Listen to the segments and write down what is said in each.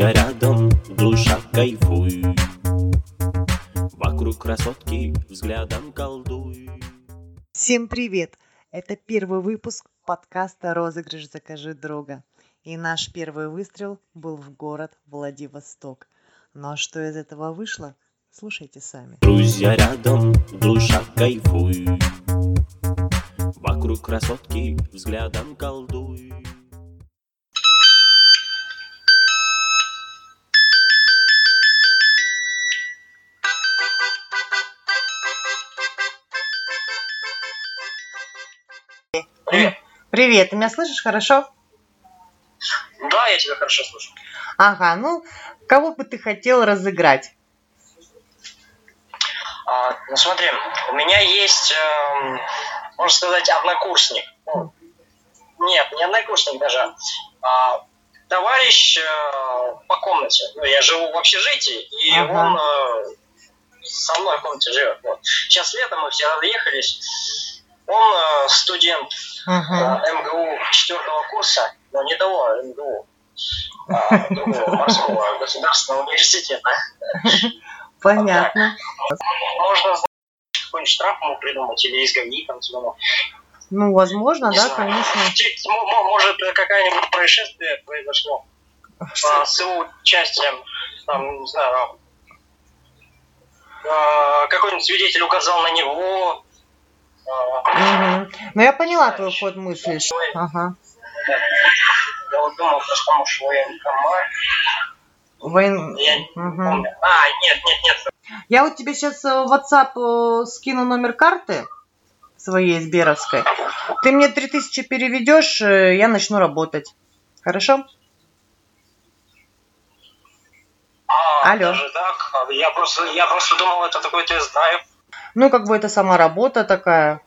Друзья рядом, душа кайфуй Вокруг красотки взглядом колдуй Всем привет! Это первый выпуск подкаста «Розыгрыш закажи друга». И наш первый выстрел был в город Владивосток. Ну а что из этого вышло, слушайте сами. Друзья рядом, душа кайфуй Вокруг красотки взглядом колдуй Привет. Привет, ты меня слышишь хорошо? Да, я тебя хорошо слышу. Ага, ну, кого бы ты хотел разыграть? А, ну смотри, у меня есть, эм, можно сказать, однокурсник. Ну, нет, не однокурсник даже. а товарищ э, по комнате. Ну, я живу в общежитии, и Ага. он э, со мной в комнате живет. Вот. Сейчас летом мы все разъехались. Он студент э, МГУ четвертого курса, но не того МГУ, а другого морского государственного университета. Понятно. Можно какой-нибудь штраф ему придумать или изгонить там тебя. ну, Ну, возможно, не да, знаю. конечно. Может, какое-нибудь происшествие произошло а, с его участием, там, не знаю, а, какой-нибудь свидетель указал на него. Мгм. Ну, я поняла твой ход мысли. Ага. Я вот думал, просто может военкомат. Воен- Я помню. А, нет, нет, нет. Я вот тебе сейчас в WhatsApp э, скину номер карты своей сберовской. Ты мне 3000 переведешь, э, я начну работать. Хорошо? А, Алло. даже так? А, Я просто, я просто думал, это такой тест-драйв. Ну, как бы это сама работа такая.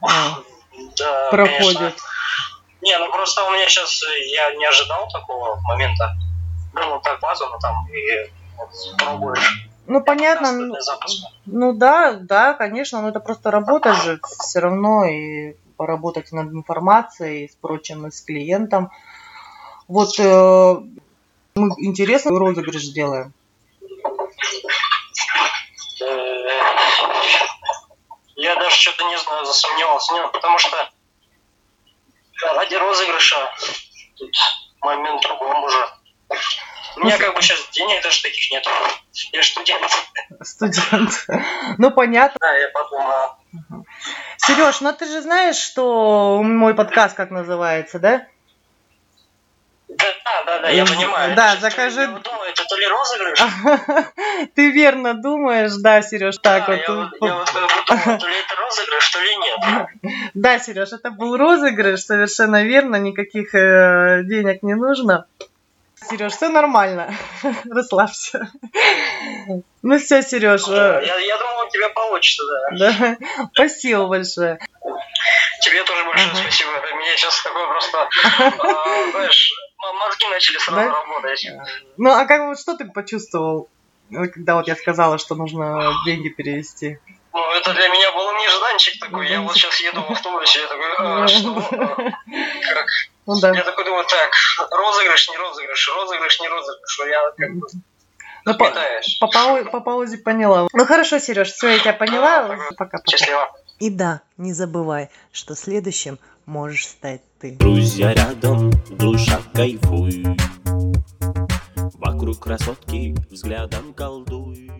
Да, проходит. конечно. Не, ну просто у меня сейчас, я не ожидал такого момента. Думал, так базу, ну там и пробуешь. Ну, понятно. Ну. Ну да, да, конечно, но это просто работа же все равно и поработать над информацией, с прочим, и с клиентом. Вот э, мы интересный розыгрыш сделаем. Что-то не знаю, засомневался. Не, потому что ради розыгрыша тут момент другом уже. У меня как бы сейчас денег даже таких нет. Я студент. Студент. Ну, понятно. Да, я подумал. Сереж, ну ты же знаешь, что мой подкаст как называется, да? Да, да, да, я М, понимаю. да, закажи- думаю, это то ли розыгрыш, Ты верно думаешь, да, Сереж, так вот. я, бы думал, то ли это розыгрыш, то ли нет. Да, Сереж, это был розыгрыш, совершенно верно, никаких э, денег не нужно. Сереж, все нормально, расслабься. Ну все, Сереж, Я, я думал, у тебя получится, да. да, спасибо большое. Тебе тоже большое Ага. спасибо. Мне сейчас такое просто, а, знаешь, мозги начали сразу Да? работать. Ну а как вот что ты почувствовал, э, когда вот я сказала, что нужно деньги перевести? Ну, это для меня был нежданчик такой. Я вот сейчас еду в автобусе, я такой, а, что? Как? Ну да. Я такой думаю, так, розыгрыш, не розыгрыш, розыгрыш, не розыгрыш. Ну, Я как бы Ну, по, по, пау- по паузе поняла. Ну хорошо, Сереж, все, я тебя поняла. Пока-пока. Счастливо. И да, не забывай, что следующим можешь стать ты. Друзья рядом, душа кайфуй Вокруг красотки взглядом колдуй